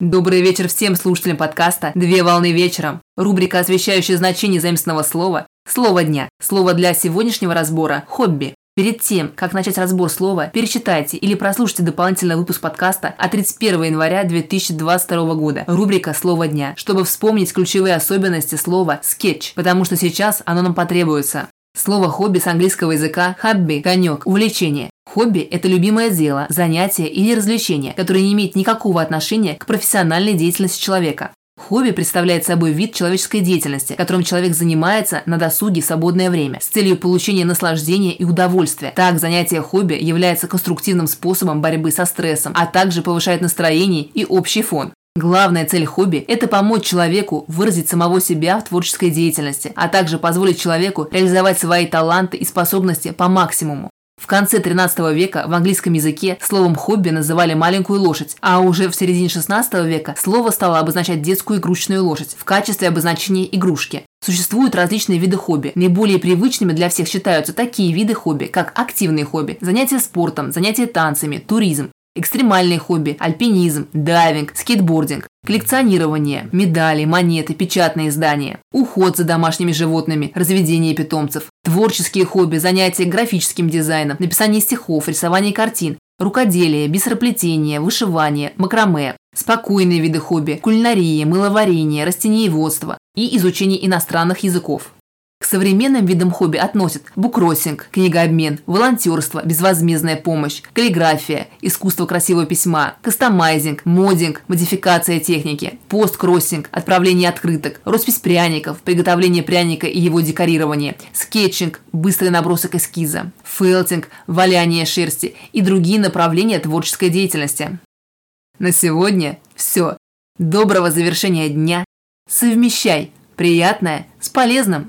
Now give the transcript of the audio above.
Добрый вечер всем слушателям подкаста «Две волны вечером». Рубрика, освещающая значение заместного слова «Слово дня». Слово для сегодняшнего разбора – «хобби». Перед тем, как начать разбор слова, перечитайте или прослушайте дополнительный выпуск подкаста от 31 января 2022 года. Рубрика «Слово дня», чтобы вспомнить ключевые особенности слова «скетч», потому что сейчас оно нам потребуется. Слово «хобби» с английского языка «хобби» – конек, увлечение. Хобби – это любимое дело, занятие или развлечение, которое не имеет никакого отношения к профессиональной деятельности человека. Хобби представляет собой вид человеческой деятельности, которым человек занимается на досуге в свободное время с целью получения наслаждения и удовольствия. Так, занятие хобби является конструктивным способом борьбы со стрессом, а также повышает настроение и общий фон. Главная цель хобби – это помочь человеку выразить самого себя в творческой деятельности, а также позволить человеку реализовать свои таланты и способности по максимуму. В конце 13 века в английском языке словом «хобби» называли маленькую лошадь, а уже в середине 16 века слово стало обозначать детскую игрушечную лошадь в качестве обозначения игрушки. Существуют различные виды хобби. Наиболее привычными для всех считаются такие виды хобби, как активные хобби, занятия спортом, занятия танцами, туризм, Экстремальные хобби – альпинизм, дайвинг, скейтбординг, коллекционирование, медали, монеты, печатные издания, уход за домашними животными, разведение питомцев, творческие хобби, занятия графическим дизайном, написание стихов, рисование картин, рукоделие, бисероплетение, вышивание, макраме, спокойные виды хобби, кулинария, мыловарение, растениеводство и изучение иностранных языков. К современным видам хобби относят буккроссинг, книгообмен, волонтерство, безвозмездная помощь, каллиграфия, искусство красивого письма, кастомайзинг, модинг, модификация техники, посткроссинг, отправление открыток, роспись пряников, приготовление пряника и его декорирование, скетчинг, быстрый набросок эскиза, фелтинг, валяние шерсти и другие направления творческой деятельности. На сегодня все. Доброго завершения дня. Совмещай приятное с полезным.